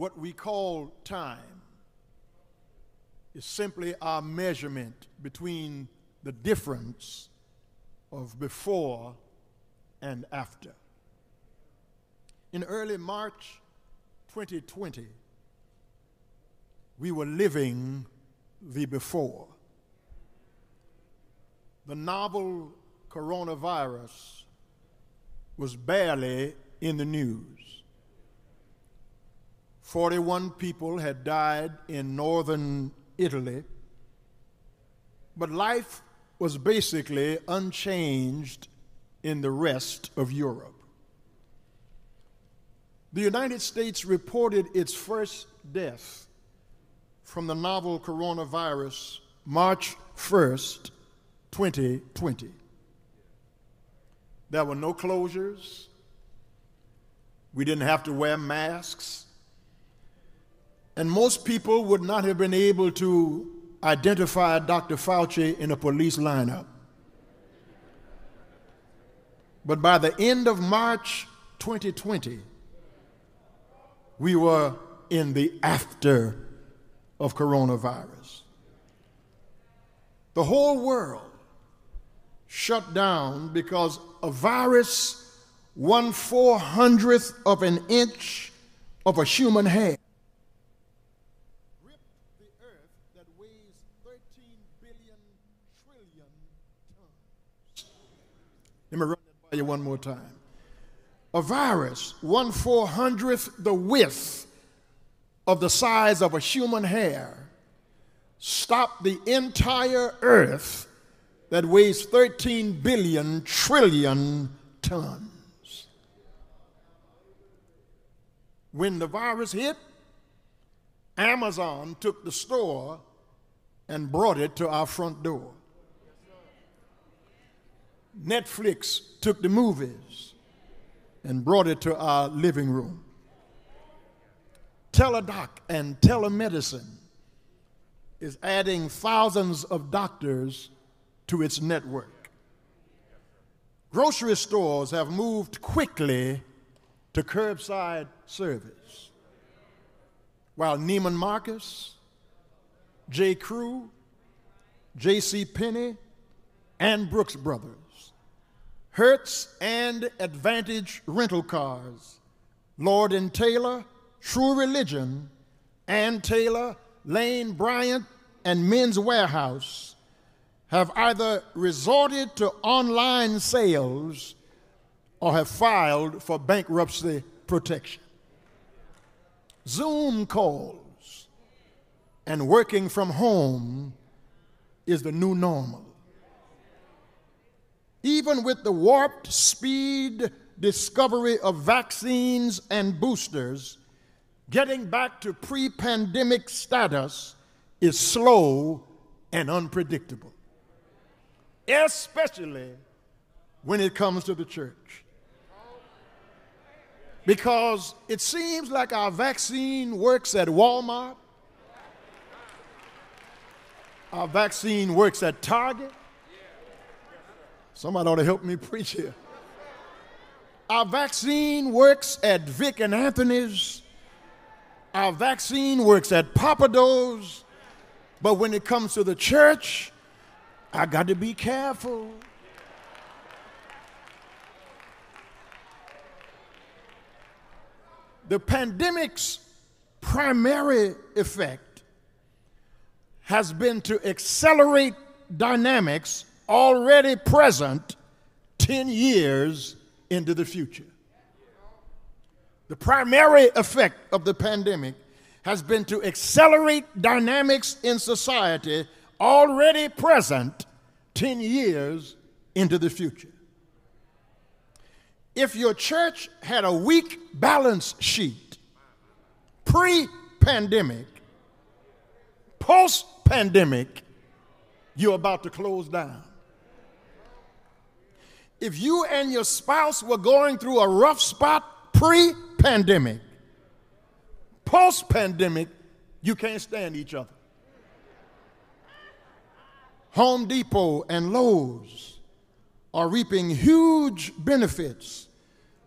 What we call time is simply our measurement between the difference of before and after. In early March 2020, we were living the before. The novel coronavirus was barely in the news. 41 people had died in northern Italy, but life was basically unchanged in the rest of Europe. The United States reported its first death from the novel coronavirus March 1st, 2020. There were no closures. We didn't have to wear masks. And most people would not have been able to identify Dr. Fauci in a police lineup. But by the end of March 2020, we were in the after of coronavirus. The whole world shut down because a virus one four hundredth of an inch of a human hair ripped the earth that weighs 13 billion trillion tons. Let me run that by you one more time. A virus, one four hundredth the width of the size of a human hair, stopped the entire earth that weighs 13 billion trillion tons. When the virus hit, Amazon took the store and brought it to our front door. Netflix took the movies and brought it to our living room. Teladoc and telemedicine is adding thousands of doctors to its network. Grocery stores have moved quickly to curbside service, while Neiman Marcus, J. Crew, J.C. Penney, and Brooks Brothers, Hertz and Advantage rental cars, Lord and Taylor, True Religion, Ann Taylor, Lane Bryant, and Men's Wearhouse have either resorted to online sales or have filed for bankruptcy protection. Zoom calls and working from home is the new normal. Even with the warped speed discovery of vaccines and boosters, getting back to pre pandemic status is slow and unpredictable, especially when it comes to the church. Because it seems like our vaccine works at Walmart, our vaccine works at Target. Somebody ought to help me preach here. Our vaccine works at Vic and Anthony's. Our vaccine works at Pappadeaux. But when it comes to the church, I got to be careful. The pandemic's primary effect has been to accelerate dynamics already present 10 years into the future. The primary effect of the pandemic has been to accelerate dynamics in society already present 10 years into the future. If your church had a weak balance sheet pre pandemic, post pandemic, you're about to close down. If you and your spouse were going through a rough spot pre pandemic, post pandemic, you can't stand each other. Home Depot and Lowe's are reaping huge benefits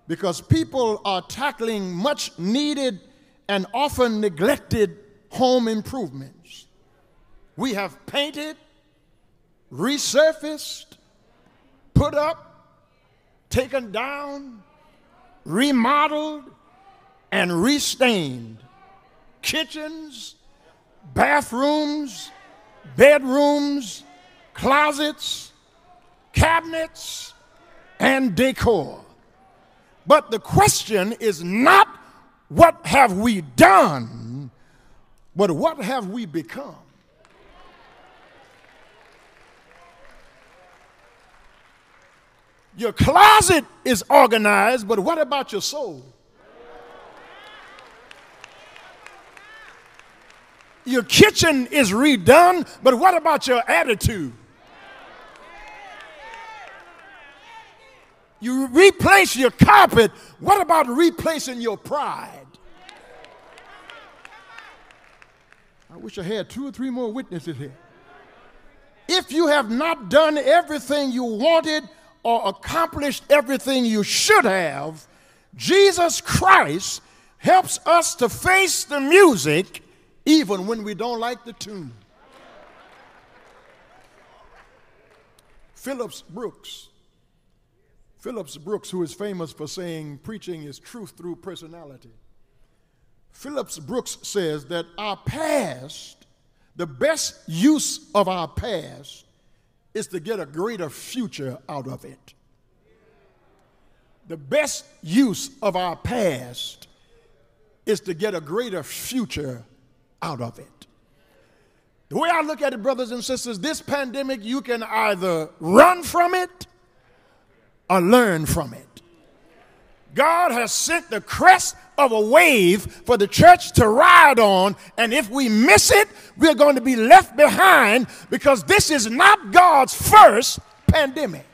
because people are tackling much needed and often neglected home improvements. We have painted, resurfaced, put up, taken down, remodeled, and restained kitchens, bathrooms, bedrooms, closets, cabinets, and decor. But the question is not what have we done, but what have we become? Your closet is organized, but what about your soul? Your kitchen is redone, but what about your attitude? You replace your carpet, what about replacing your pride? I wish I had two or three more witnesses here. If you have not done everything you wanted or accomplished everything you should have, Jesus Christ helps us to face the music even when we don't like the tune. Phillips Brooks. Phillips Brooks, who is famous for saying preaching is truth through personality. Phillips Brooks says that our past, the best use of our past, is to get a greater future out of it. The best use of our past is to get a greater future out of it. The way I look at it, brothers and sisters, this pandemic, you can either run from it or learn from it. God has sent the crest of a wave for the church to ride on, and if we miss it, we're going to be left behind because this is not God's first pandemic.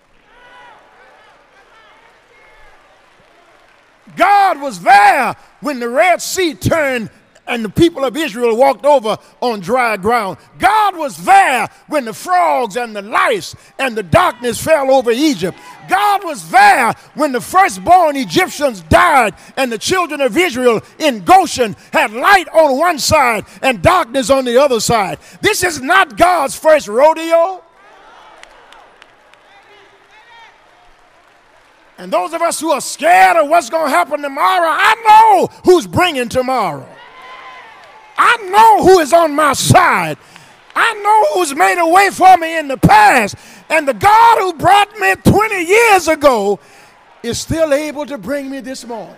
God was there when the Red Sea turned and the people of Israel walked over on dry ground. God was there when the frogs and the lice and the darkness fell over Egypt. God was there when the firstborn Egyptians died and the children of Israel in Goshen had light on one side and darkness on the other side. This is not God's first rodeo. And those of us who are scared of what's going to happen tomorrow, I know who's bringing tomorrow. I know who is on my side. I know who's made a way for me in the past. And the God who brought me 20 years ago is still able to bring me this morning.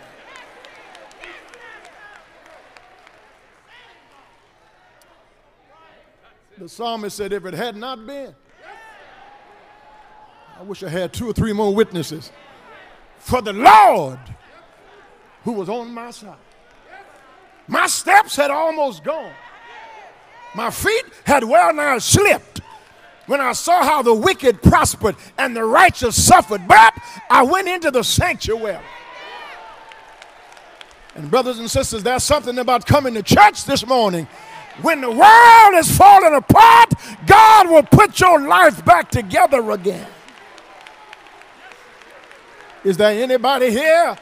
The psalmist said, If it had not been, I wish I had two or three more witnesses for the Lord who was on my side. My steps had almost gone. My feet had well nigh slipped when I saw how the wicked prospered and the righteous suffered. But I went into the sanctuary. And, brothers and sisters, there's something about coming to church this morning. When the world is falling apart, God will put your life back together again. Is there anybody here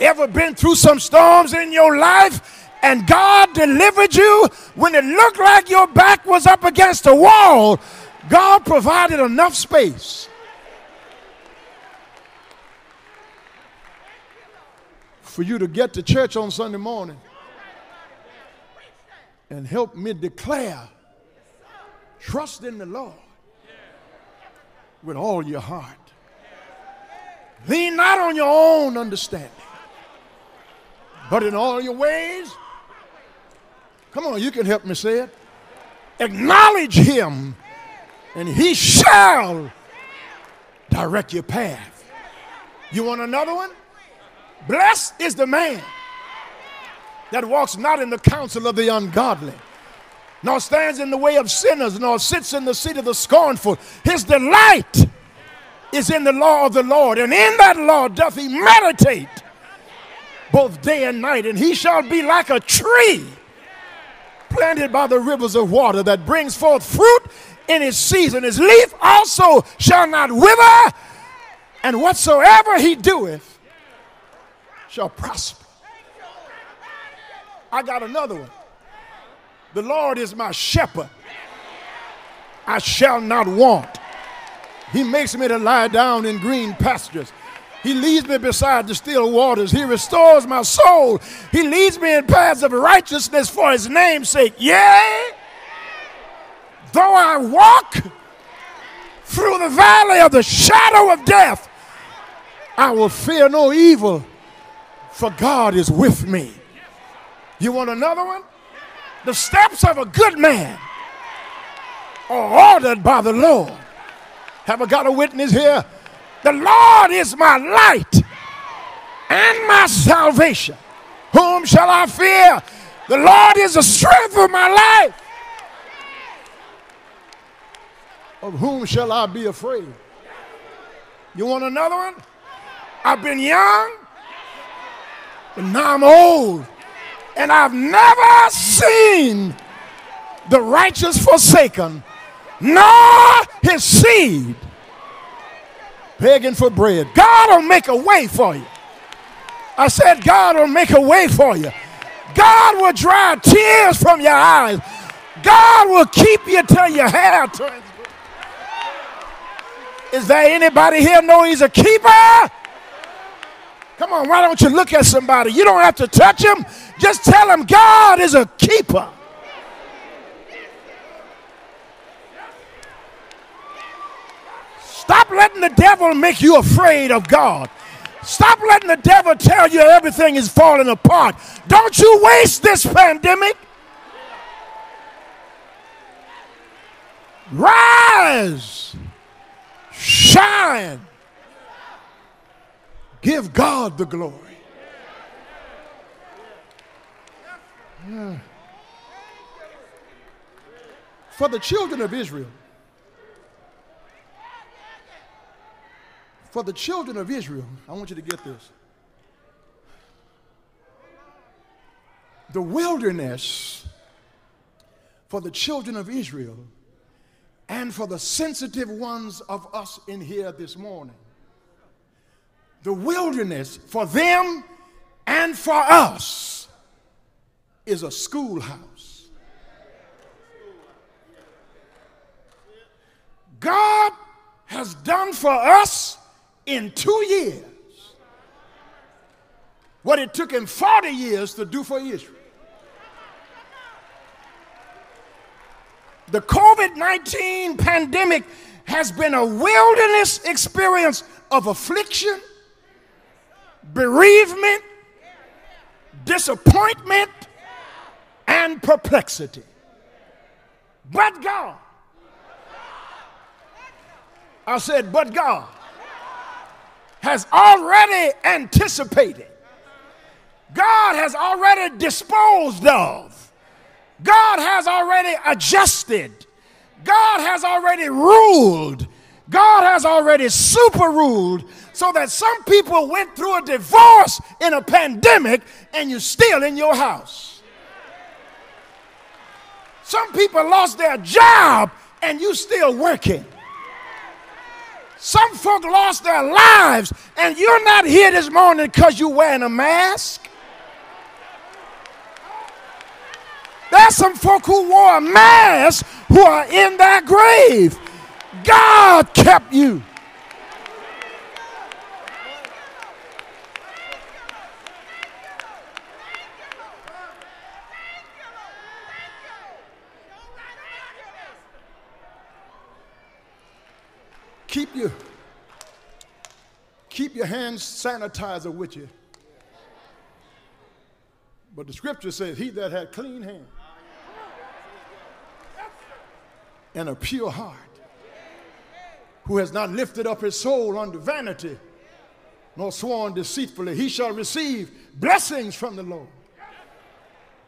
Ever been through some storms in your life and God delivered you when it looked like your back was up against a wall? God provided enough space. For you to get to church on Sunday morning and help me declare trust in the Lord with all your heart. Lean not on your own understanding but in all your ways, come on, you can help me say it. Acknowledge him, and he shall direct your path. You want another one? Blessed is the man that walks not in the counsel of the ungodly, nor stands in the way of sinners, nor sits in the seat of the scornful. His delight is in the law of the Lord, and in that law doth he meditate both day and night, and he shall be like a tree planted by the rivers of water that brings forth fruit in his season. His leaf also shall not wither, and whatsoever he doeth shall prosper. I got another one. The Lord is my shepherd. I shall not want. He makes me to lie down in green pastures. He leads me beside the still waters. He restores my soul. He leads me in paths of righteousness for his name's sake. Yea, though I walk through the valley of the shadow of death, I will fear no evil, for God is with me. You want another one? The steps of a good man are ordered by the Lord. Have I got a witness here? The Lord is my light and my salvation. Whom shall I fear? The Lord is the strength of my life. Of whom shall I be afraid? You want another one? I've been young, but now I'm old, and I've never seen the righteous forsaken, nor his seed begging for bread. God will make a way for you. I said, God will make a way for you. God will dry tears from your eyes. God will keep you till your hair turns. Is there anybody here know he's a keeper? Come on, why don't you look at somebody? You don't have to touch him. Just tell him God is a keeper. Stop letting the devil make you afraid of God. Stop letting the devil tell you everything is falling apart. Don't you waste this pandemic. Rise, shine, give God the glory. For the children of Israel, For the children of Israel, I want you to get this. The wilderness for the children of Israel and for the sensitive ones of us in here this morning. The wilderness for them and for us is a schoolhouse. God has done for us in two years what it took him 40 years to do for Israel. The COVID 19 pandemic has been a wilderness experience of affliction, bereavement, disappointment, and perplexity. But God, I said, but God has already anticipated, God has already disposed of, God has already adjusted, God has already ruled, God has already super ruled so that some people went through a divorce in a pandemic and you're still in your house. Some people lost their job and you still working. Some folk lost their lives, and you're not here this morning because you're wearing a mask. There's some folk who wore a mask who are in that grave. God kept you. Keep your, keep your hand sanitizer with you. But the scripture says, He that had clean hands and a pure heart, who has not lifted up his soul unto vanity, nor sworn deceitfully, he shall receive blessings from the Lord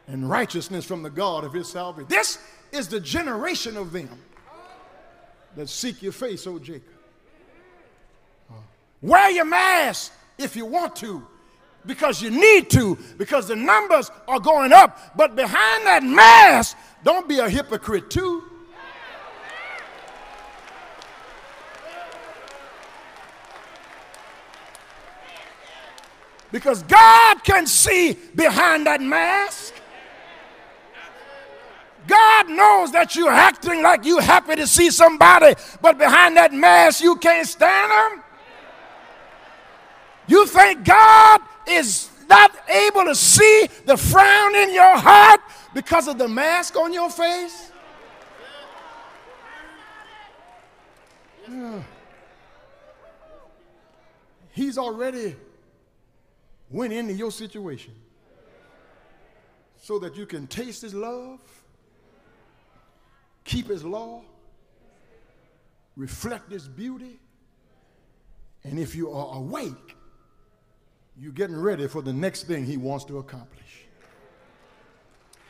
and righteousness from the God of his salvation. This is the generation of them that seek your face, O Jacob. Wear your mask if you want to, because you need to, because the numbers are going up. But behind that mask, don't be a hypocrite too. Because God can see behind that mask. God knows that you're acting like you're happy to see somebody, but behind that mask, you can't stand them. You think God is not able to see the frown in your heart because of the mask on your face? He's already went into your situation so that you can taste his love, keep his law, reflect his beauty, and if you are awake, you're getting ready for the next thing he wants to accomplish.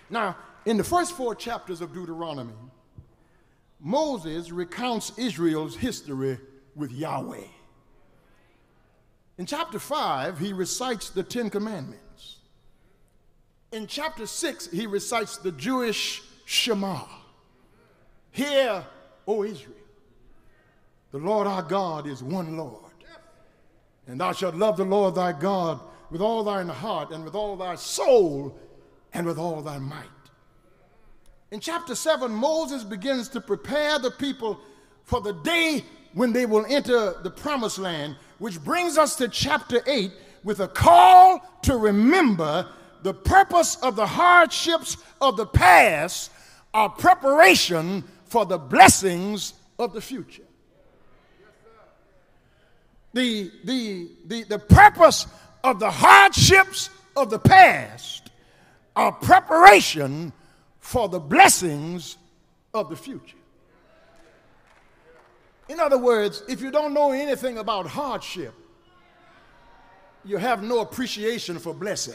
Now, in the first four chapters of Deuteronomy, Moses recounts Israel's history with Yahweh. In chapter 5, he recites the Ten Commandments. In chapter 6, he recites the Jewish Shema. Hear, O Israel, the Lord our God is one Lord. And thou shalt love the Lord thy God with all thine heart and with all thy soul and with all thy might. In chapter 7, Moses begins to prepare the people for the day when they will enter the promised land which brings us to chapter 8 with a call to remember the purpose of the hardships of the past our preparation for the blessings of the future. The, the, the, the purpose of the hardships of the past are preparation for the blessings of the future. In other words, if you don't know anything about hardship, you have no appreciation for blessing.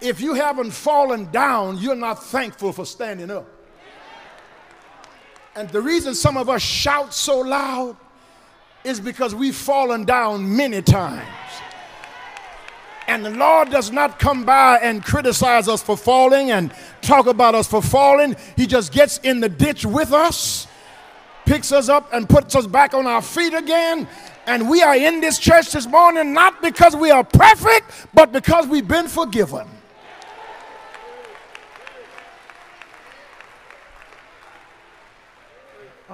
If you haven't fallen down, you're not thankful for standing up. And the reason some of us shout so loud is because we've fallen down many times. And the Lord does not come by and criticize us for falling and talk about us for falling. He just gets in the ditch with us, picks us up, and puts us back on our feet again. And we are in this church this morning not because we are perfect, but because we've been forgiven.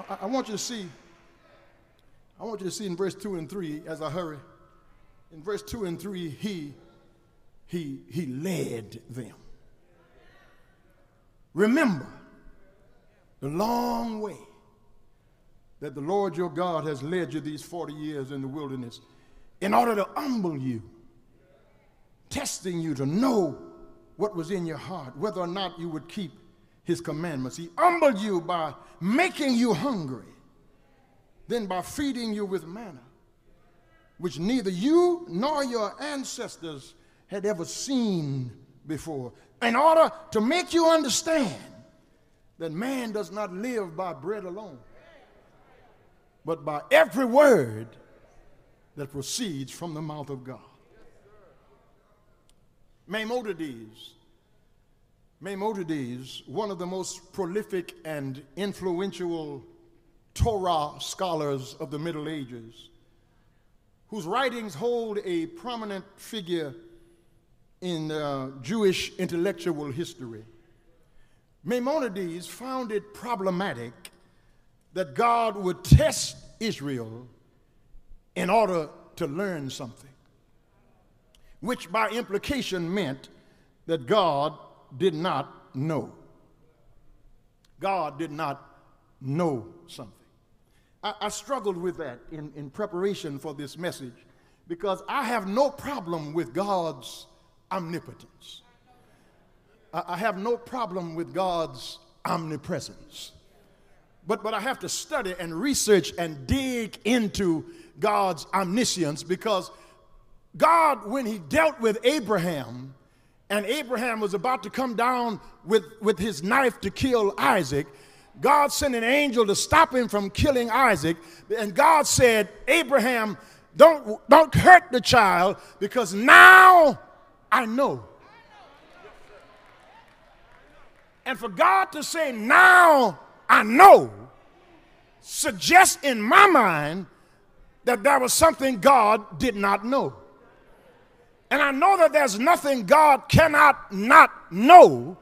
I, I want you to see, I want you to see in verse 2 and 3 as I hurry. In verse 2 and 3, he he, he led them. Remember the long way that the Lord your God has led you these 40 years in the wilderness in order to humble you, testing you to know what was in your heart, whether or not you would keep his commandments. He humbled you by making you hungry, then by feeding you with manna, which neither you nor your ancestors had ever seen before, in order to make you understand that man does not live by bread alone, but by every word that proceeds from the mouth of God. Maimonides, Maimonides, one of the most prolific and influential Torah scholars of the Middle Ages, whose writings hold a prominent figure in uh, Jewish intellectual history. Maimonides found it problematic that God would test Israel in order to learn something, which by implication meant that God did not know. God did not know something. I, I struggled with that in, in preparation for this message because I have no problem with God's omnipotence. I have no problem with God's omnipresence. But, but I have to study and research and dig into God's omniscience because God, when He dealt with Abraham, and Abraham was about to come down with, with his knife to kill Isaac, God sent an angel to stop him from killing Isaac. And God said, Abraham, don't, don't hurt the child because now I know. And for God to say, now I know, suggests in my mind that there was something God did not know. And I know that there's nothing God cannot not know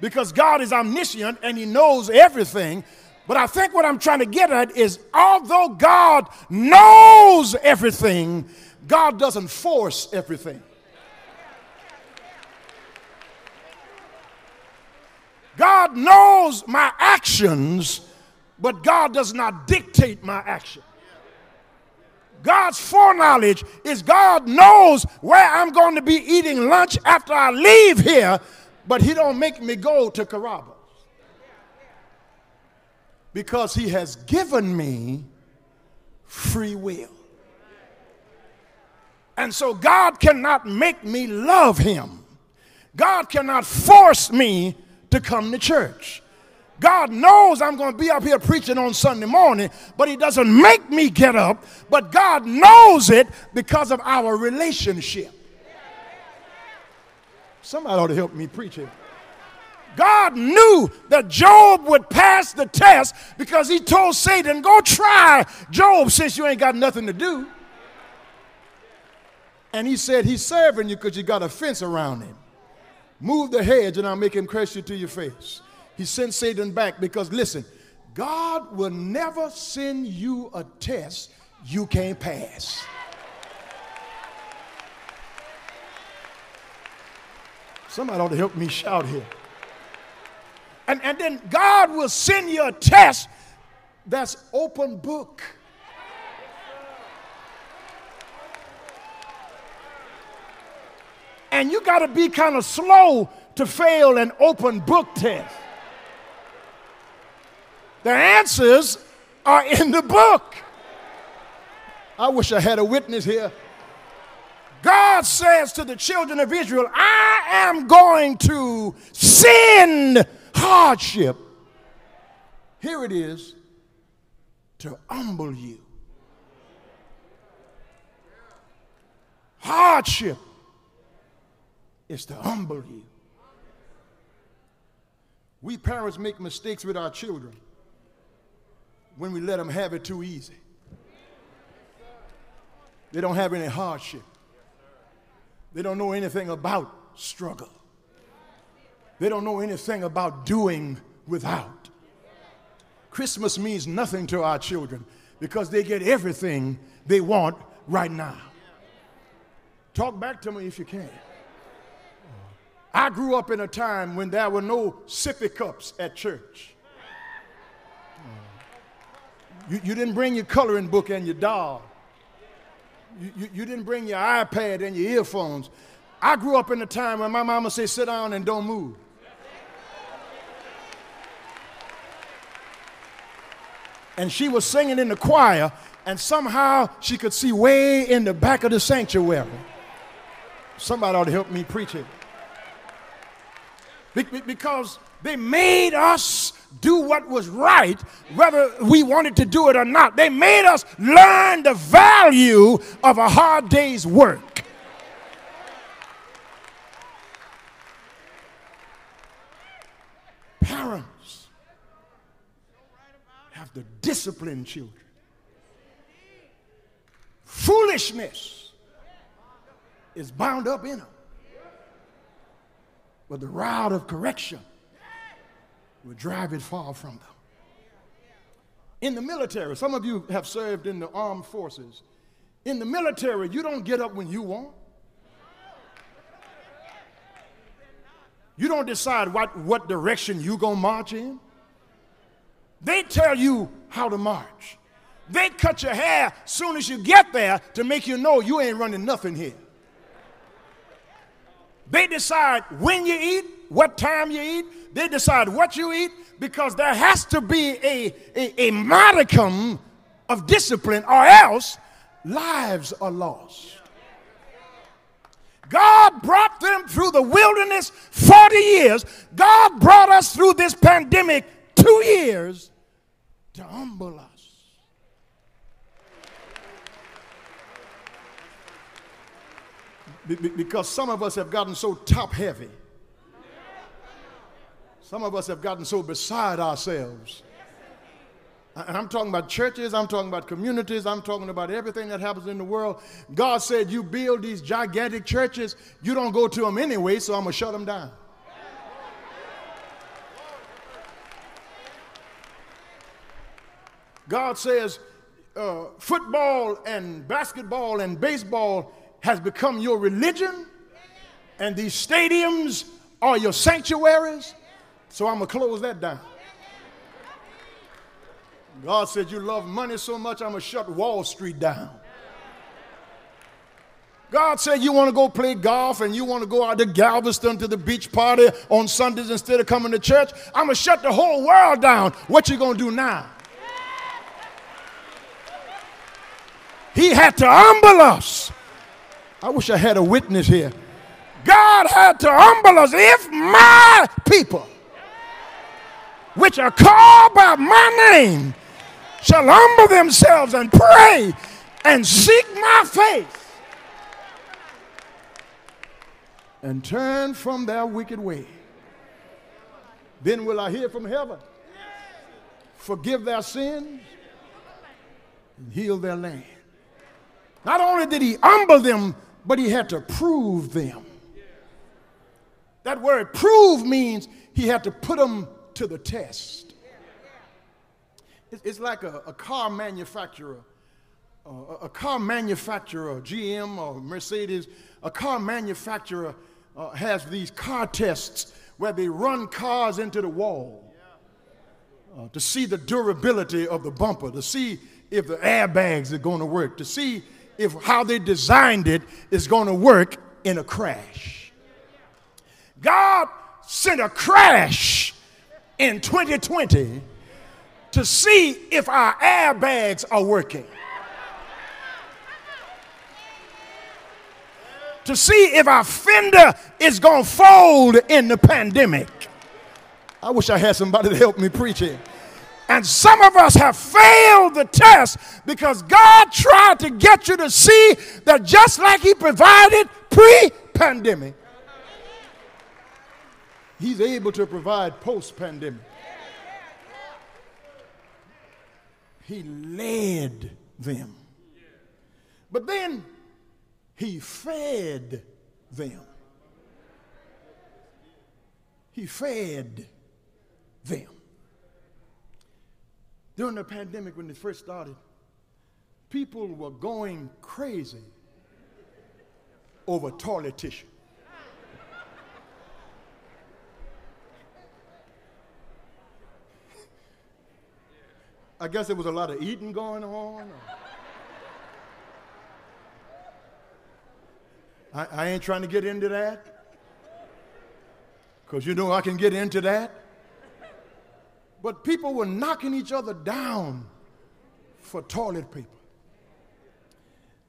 because God is omniscient and He knows everything. But I think what I'm trying to get at is although God knows everything, God doesn't force everything. God knows my actions, but God does not dictate my action. God's foreknowledge is God knows where I'm going to be eating lunch after I leave here, but He don't make me go to Carrabba's. Because He has given me free will. And so God cannot make me love Him. God cannot force me to come to church. God knows I'm going to be up here preaching on Sunday morning, but He doesn't make me get up. But God knows it because of our relationship. Somebody ought to help me preach it. God knew that Job would pass the test because he told Satan, Go try Job since you ain't got nothing to do. And he said, He's serving you because you got a fence around him. Move the hedge and I'll make him crush you to your face. He sent Satan back because, listen, God will never send you a test you can't pass. Somebody ought to help me shout here. And, and then God will send you a test that's open book. And you got to be kind of slow to fail an open book test. The answers are in the book. I wish I had a witness here. God says to the children of Israel, I am going to send hardship. Here it is to humble you. Hardship is to humble you. We parents make mistakes with our children when we let them have it too easy. They don't have any hardship. They don't know anything about struggle. They don't know anything about doing without. Christmas means nothing to our children because they get everything they want right now. Talk back to me if you can. I grew up in a time when there were no sippy cups at church. You, you didn't bring your coloring book and your doll. You, you, you, didn't bring your iPad and your earphones. I grew up in a time when my mama said, sit down and don't move. And she was singing in the choir, and somehow she could see way in the back of the sanctuary. Somebody ought to help me preach it because they made us do what was right, whether we wanted to do it or not. They made us learn the value of a hard day's work. Parents have to discipline children. Foolishness is bound up in them but the rod of correction will drive it far from them. In the military, some of you have served in the armed forces. In the military, you don't get up when you want. You don't decide what, what direction you're gonna march in. They tell you how to march. They cut your hair soon as you get there to make you know you ain't running nothing here. They decide when you eat, what time you eat. They decide what you eat because there has to be a, a, a modicum of discipline or else lives are lost. God brought them through the wilderness 40 years. God brought us through this pandemic two years to humble us. because some of us have gotten so top heavy. Some of us have gotten so beside ourselves. And I'm talking about churches, I'm talking about communities, I'm talking about everything that happens in the world. God said, You build these gigantic churches, you don't go to them anyway, so I'm going to shut them down. God says, uh, football and basketball and baseball has become your religion, and these stadiums are your sanctuaries. So I'm going to close that down. God said, You love money so much, I'm going to shut Wall Street down. God said, You want to go play golf and you want to go out to Galveston to the beach party on Sundays instead of coming to church. I'm going to shut the whole world down. What you going to do now? He had to humble us. I wish I had a witness here. God had to humble us. If my people, which are called by my name, shall humble themselves and pray and seek my face and turn from their wicked way, then will I hear from heaven, forgive their sins, and heal their land. Not only did he humble them, but he had to prove them. That word prove means he had to put them to the test. It's like a, a car manufacturer, uh, a car manufacturer, GM or Mercedes, a car manufacturer uh, has these car tests where they run cars into the wall uh, to see the durability of the bumper, to see if the airbags are going to work, to see if how they designed it is going to work in a crash. God sent a crash in 2020 to see if our airbags are working. To see if our fender is going to fold in the pandemic. I wish I had somebody to help me preach it. And some of us have failed the test because God tried to get you to see that just like He provided pre pandemic, He's able to provide post pandemic. He led them. But then He fed them. He fed them. During the pandemic, when it first started, people were going crazy over toilet tissue. I guess there was a lot of eating going on. I, I ain't trying to get into that because you know I can get into that. But people were knocking each other down for toilet paper.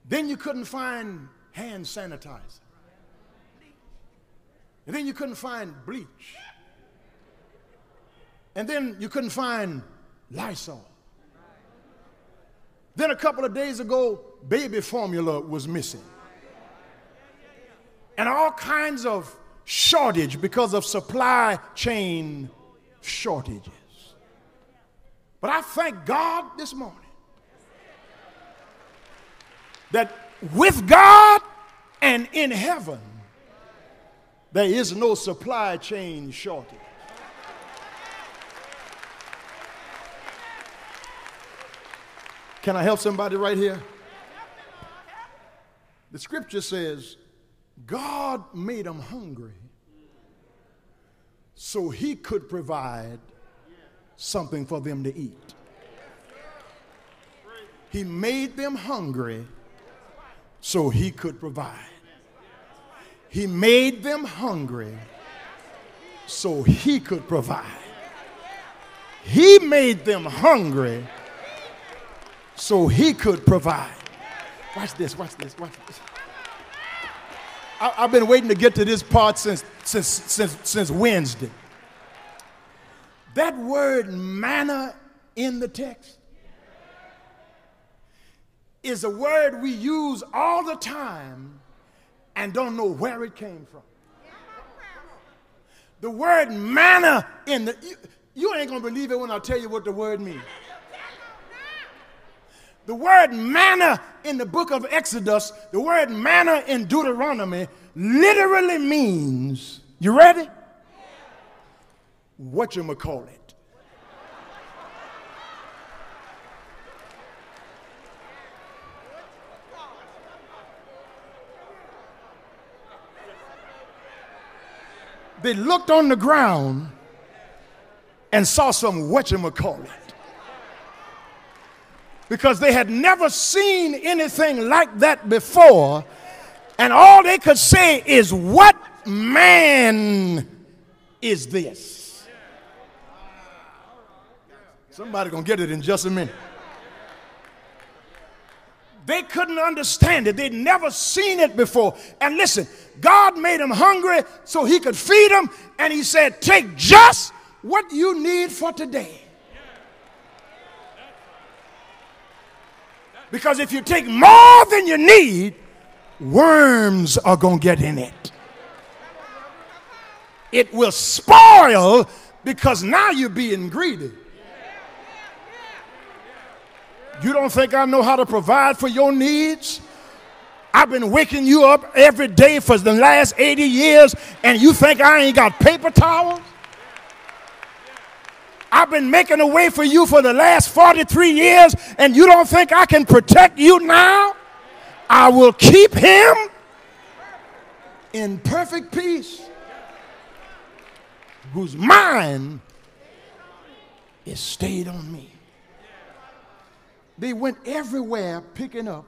Then you couldn't find hand sanitizer. And then you couldn't find bleach. And then you couldn't find Lysol. Then a couple of days ago, baby formula was missing. And all kinds of shortage because of supply chain shortages. But I thank God this morning that with God and in heaven, there is no supply chain shortage. Can I help somebody right here? The scripture says, God made them hungry so he could provide something for them to eat. He made them hungry so he could provide. He made them hungry so he could provide. He made them hungry so he could provide. Watch this, watch this, watch this. I, have been waiting to get to this part since, since, since, since Wednesday. That word manna in the text is a word we use all the time and don't know where it came from. The word manna in the, you, you ain't gonna believe it when I tell you what the word means. The word manna in the book of Exodus, the word manna in Deuteronomy literally means, you ready? What you call it. They looked on the ground and saw some whatchamacallit. Because they had never seen anything like that before, and all they could say is, What man is this? Somebody gonna get it in just a minute. They couldn't understand it. They'd never seen it before. And listen, God made them hungry so he could feed them, and he said, Take just what you need for today. Because if you take more than you need, worms are going to get in it. It will spoil because now you're being greedy. You don't think I know how to provide for your needs? I've been waking you up every day for the last 80 years, and you think I ain't got paper towels? I've been making a way for you for the last 43 years, and you don't think I can protect you now? I will keep him in perfect peace, whose mind is stayed on me. They went everywhere picking up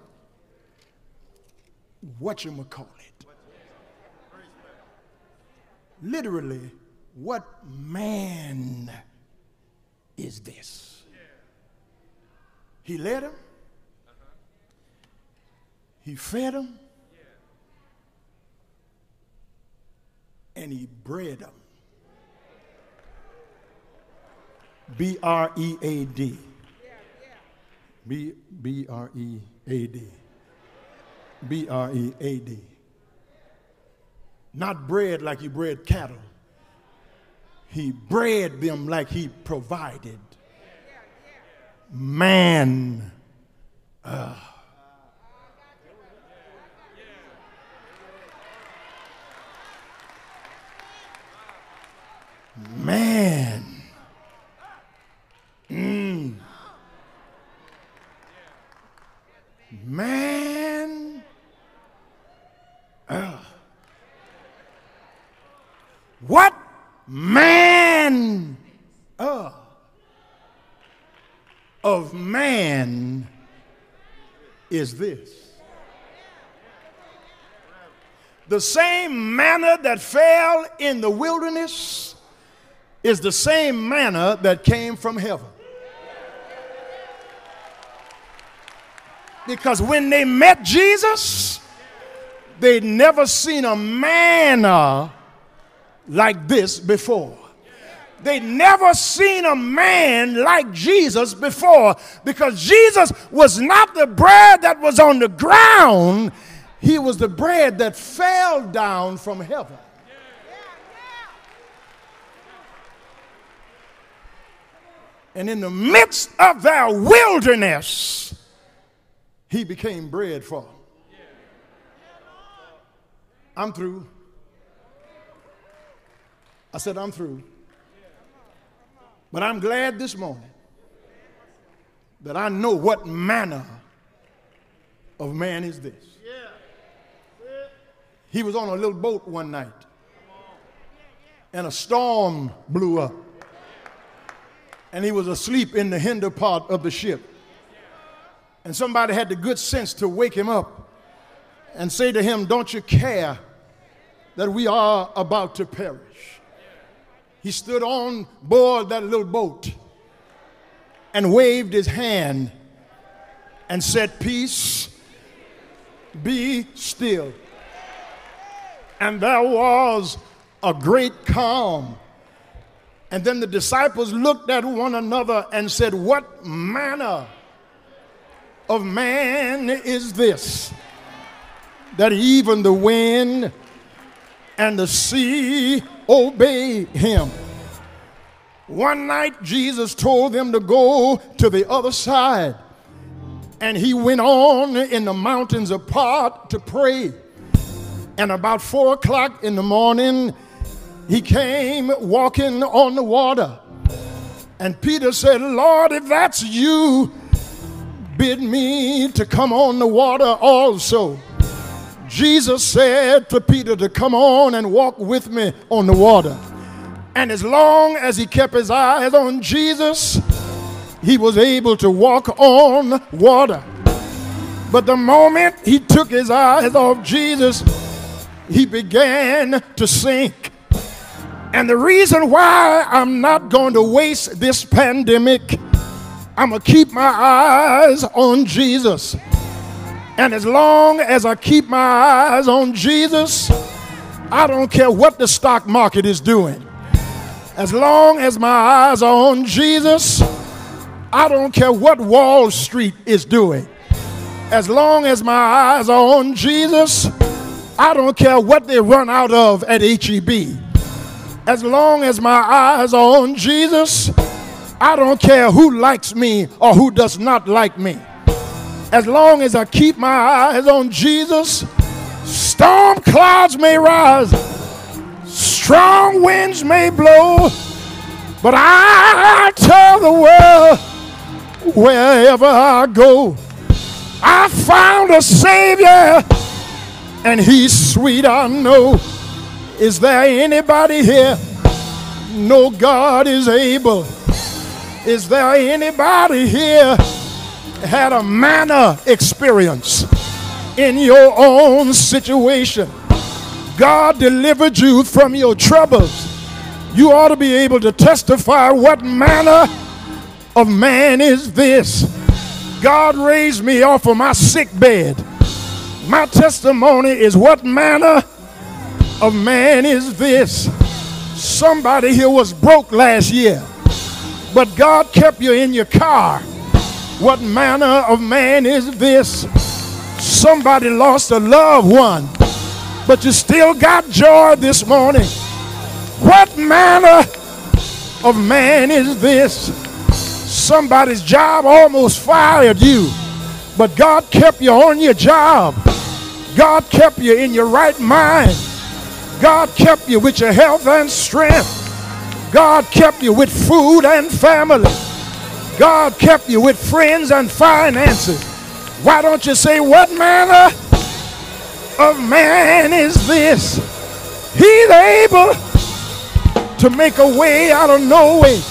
what you call it. Literally, what man is this? He led him. He fed him. And he bred them. B R E A D. B B R E A D. B R E A D. Not bred like you bred cattle. He bred them like he provided. Man. Uh, man. Mm. Man. Uh. What man uh, of man is this? The same manna that fell in the wilderness is the same manna that came from heaven. Because when they met Jesus, they'd never seen a manna like this before. They'd never seen a man like Jesus before because Jesus was not the bread that was on the ground, he was the bread that fell down from heaven. And in the midst of their wilderness, he became bread for them. I'm through. I said, I'm through. But I'm glad this morning that I know what manner of man is this. He was on a little boat one night, and a storm blew up, and he was asleep in the hinder part of the ship. And somebody had the good sense to wake him up and say to him, Don't you care that we are about to perish? He stood on board that little boat and waved his hand and said, Peace, be still. And there was a great calm. And then the disciples looked at one another and said, What manner of man is this? That even the wind and the sea obey him. One night, Jesus told them to go to the other side, and he went on in the mountains apart to pray. And about four o'clock in the morning, he came walking on the water. And Peter said, Lord, if that's you, bid me to come on the water also. Jesus said to Peter to come on and walk with me on the water. And as long as he kept his eyes on Jesus, he was able to walk on water. But the moment he took his eyes off Jesus, he began to sink. And the reason why I'm not going to waste this pandemic, I'm going to keep my eyes on Jesus. And as long as I keep my eyes on Jesus, I don't care what the stock market is doing. As long as my eyes are on Jesus, I don't care what Wall Street is doing. As long as my eyes are on Jesus, I don't care what they run out of at HEB. As long as my eyes are on Jesus, I don't care who likes me or who does not like me. As long as I keep my eyes on Jesus, storm clouds may rise, strong winds may blow, but I tell the world wherever I go, I found a Savior and he's sweet, I know. Is there anybody here? No, God is able. Is there anybody here had a manna experience in your own situation? God delivered you from your troubles. You ought to be able to testify what manner of man is this. God raised me off of my sick bed. My testimony is what manner of man is this. Somebody here was broke last year, but God kept you in your car. What manner of man is this? Somebody lost a loved one, but you still got joy this morning. What manner of man is this? Somebody's job almost fired you, but God kept you on your job. God kept you in your right mind. God kept you with your health and strength. God kept you with food and family. God kept you with friends and finances. Why don't you say, What manner of man is this? He's able to make a way out of no way.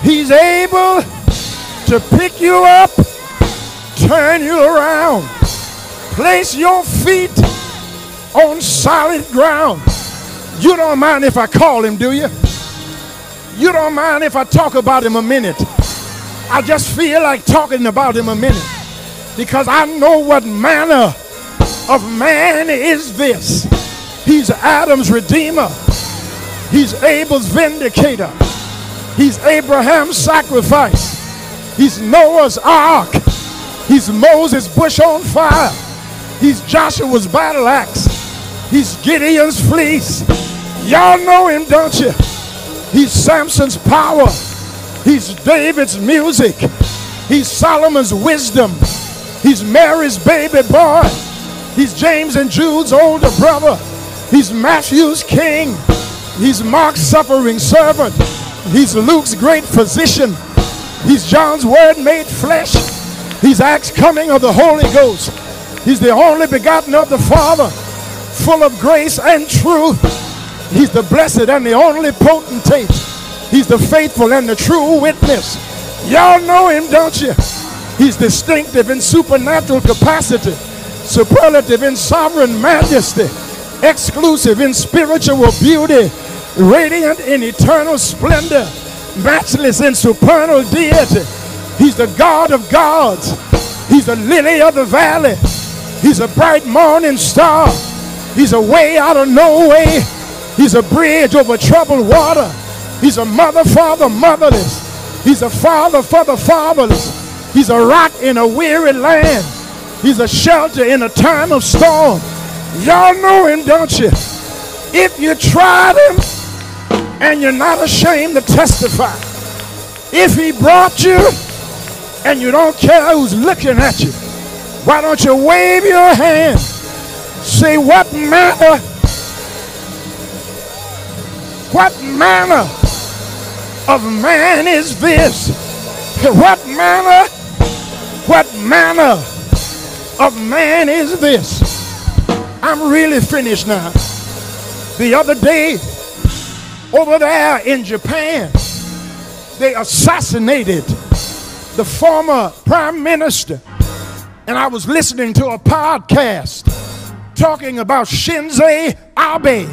He's able to pick you up, turn you around. Place your feet on solid ground. You don't mind if I call him, do you? You don't mind if I talk about him a minute. I just feel like talking about him a minute because I know what manner of man is this. He's Adam's redeemer. He's Abel's vindicator. He's Abraham's sacrifice. He's Noah's ark. He's Moses' bush on fire. He's Joshua's battle axe. He's Gideon's fleece. Y'all know him, don't you? He's Samson's power. He's David's music. He's Solomon's wisdom. He's Mary's baby boy. He's James and Jude's older brother. He's Matthew's king. He's Mark's suffering servant. He's Luke's great physician. He's John's word made flesh. He's Acts coming of the Holy Ghost. He's the only begotten of the Father, full of grace and truth. He's the blessed and the only potentate. He's the faithful and the true witness. Y'all know him, don't you? He's distinctive in supernatural capacity, superlative in sovereign majesty, exclusive in spiritual beauty, radiant in eternal splendor, matchless in supernal deity. He's the God of gods. He's the lily of the valley. He's a bright morning star. He's a way out of no way. He's a bridge over troubled water. He's a mother for the motherless. He's a father for the fatherless. He's a rock in a weary land. He's a shelter in a time of storm. Y'all know him, don't you? If you tried him and you're not ashamed to testify, if he brought you and you don't care who's looking at you, why don't you wave your hand? Say, what manner, what manner of man is this? What manner, what manner of man is this? I'm really finished now. The other day, over there in Japan, they assassinated the former prime minister. And I was listening to a podcast talking about Shinzo Abe,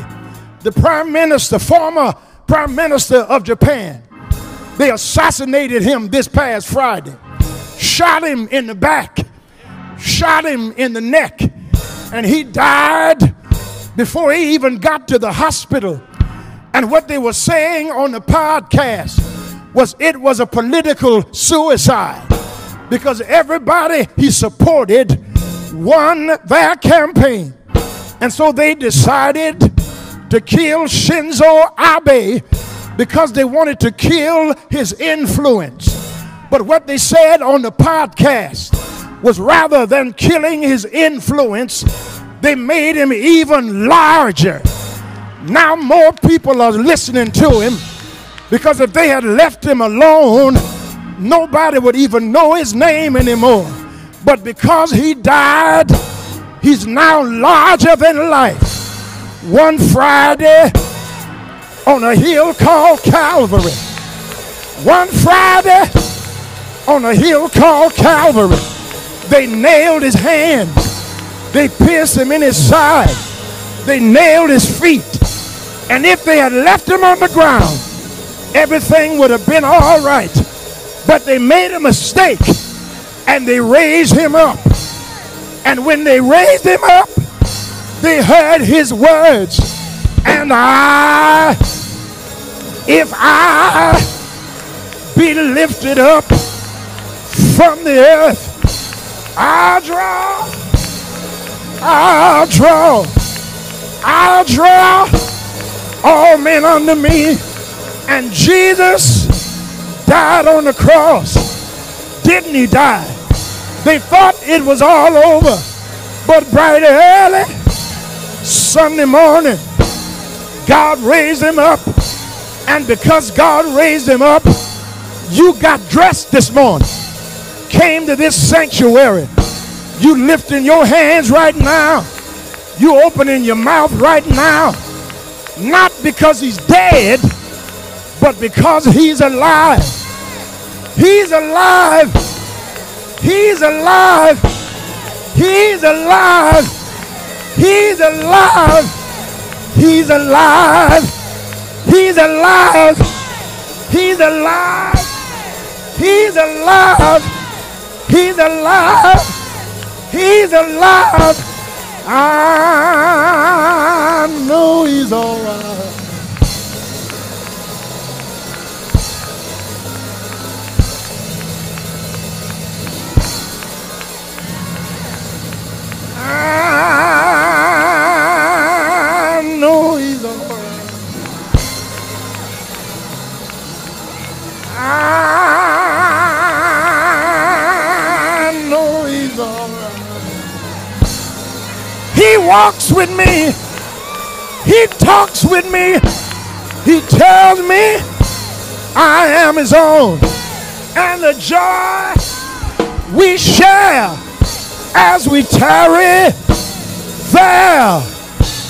the prime minister, former prime minister of Japan. They assassinated him this past Friday, shot him in the back, shot him in the neck, and he died before he even got to the hospital. And what they were saying on the podcast was it was a political suicide because everybody he supported won their campaign. And so they decided to kill Shinzo Abe because they wanted to kill his influence. But what they said on the podcast was rather than killing his influence, they made him even larger. Now more people are listening to him because if they had left him alone, nobody would even know his name anymore. But because he died, he's now larger than life. One Friday on a hill called Calvary. One Friday on a hill called Calvary. They nailed his hands. They pierced him in his side. They nailed his feet. And if they had left him on the ground, everything would have been all right. But they made a mistake and they raised him up. And when they raised him up, they heard his words. And I, if I be lifted up from the earth, I'll draw, I'll draw, I'll draw all men unto me. And Jesus died on the cross. Didn't he die? They thought it was all over. But bright early, Sunday morning, God raised him up. And because God raised him up, you got dressed this morning came to this sanctuary, you lifting your hands right now, you opening your mouth right now, not because he's dead, but because he's alive. He's alive. He's alive. He's alive. He's alive. He's alive. He's alive. He's alive. He's alive. He's alive. He's alive. I know he's all I know he's all right. I know he's all right. He walks with me. He talks with me. He tells me I am his own. And the joy we share as we tarry there,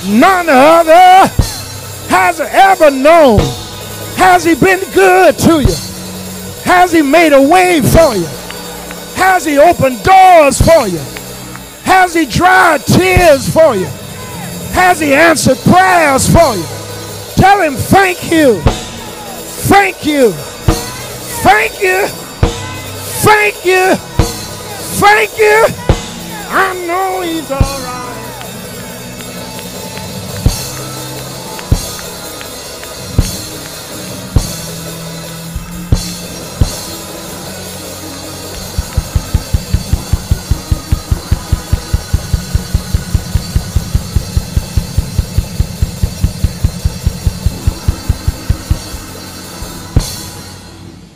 none other has ever known. Has he been good to you? Has he made a way for you? Has he opened doors for you? Has he dried tears for you? Has he answered prayers for you? Tell him thank you. Thank you. Thank you. Thank you. Thank you. I know he's alright.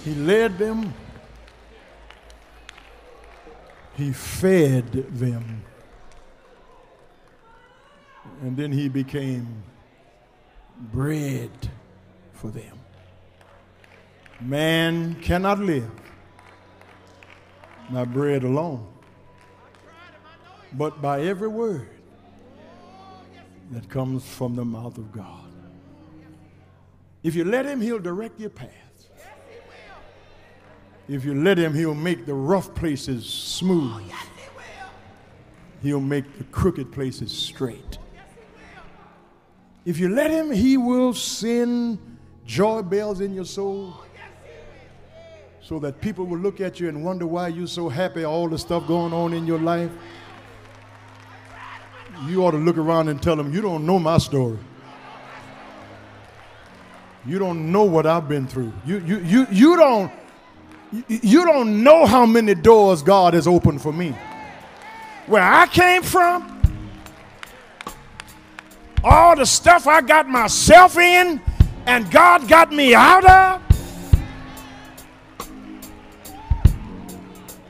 He led them he fed them, and then he became bread for them. Man cannot live by bread alone, but by every word that comes from the mouth of God. If you let him, he'll direct your path. If you let him, he'll make the rough places smooth. He'll make the crooked places straight. If you let him, he will send joy bells in your soul so that people will look at you and wonder why you're so happy, all the stuff going on in your life. You ought to look around and tell them, You don't know my story. You don't know what I've been through. You, you, you, you, don't, you don't know how many doors God has opened for me. Where I came from, all the stuff I got myself in, and God got me out of.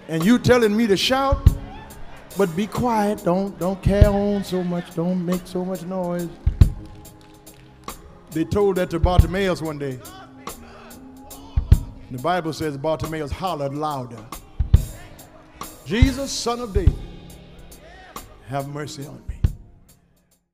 And you telling me to shout, but be quiet. Don't don't carry on so much. Don't make so much noise. They told that to Bartimaeus one day. The Bible says Bartimaeus hollered louder. Jesus, son of David, have mercy on me.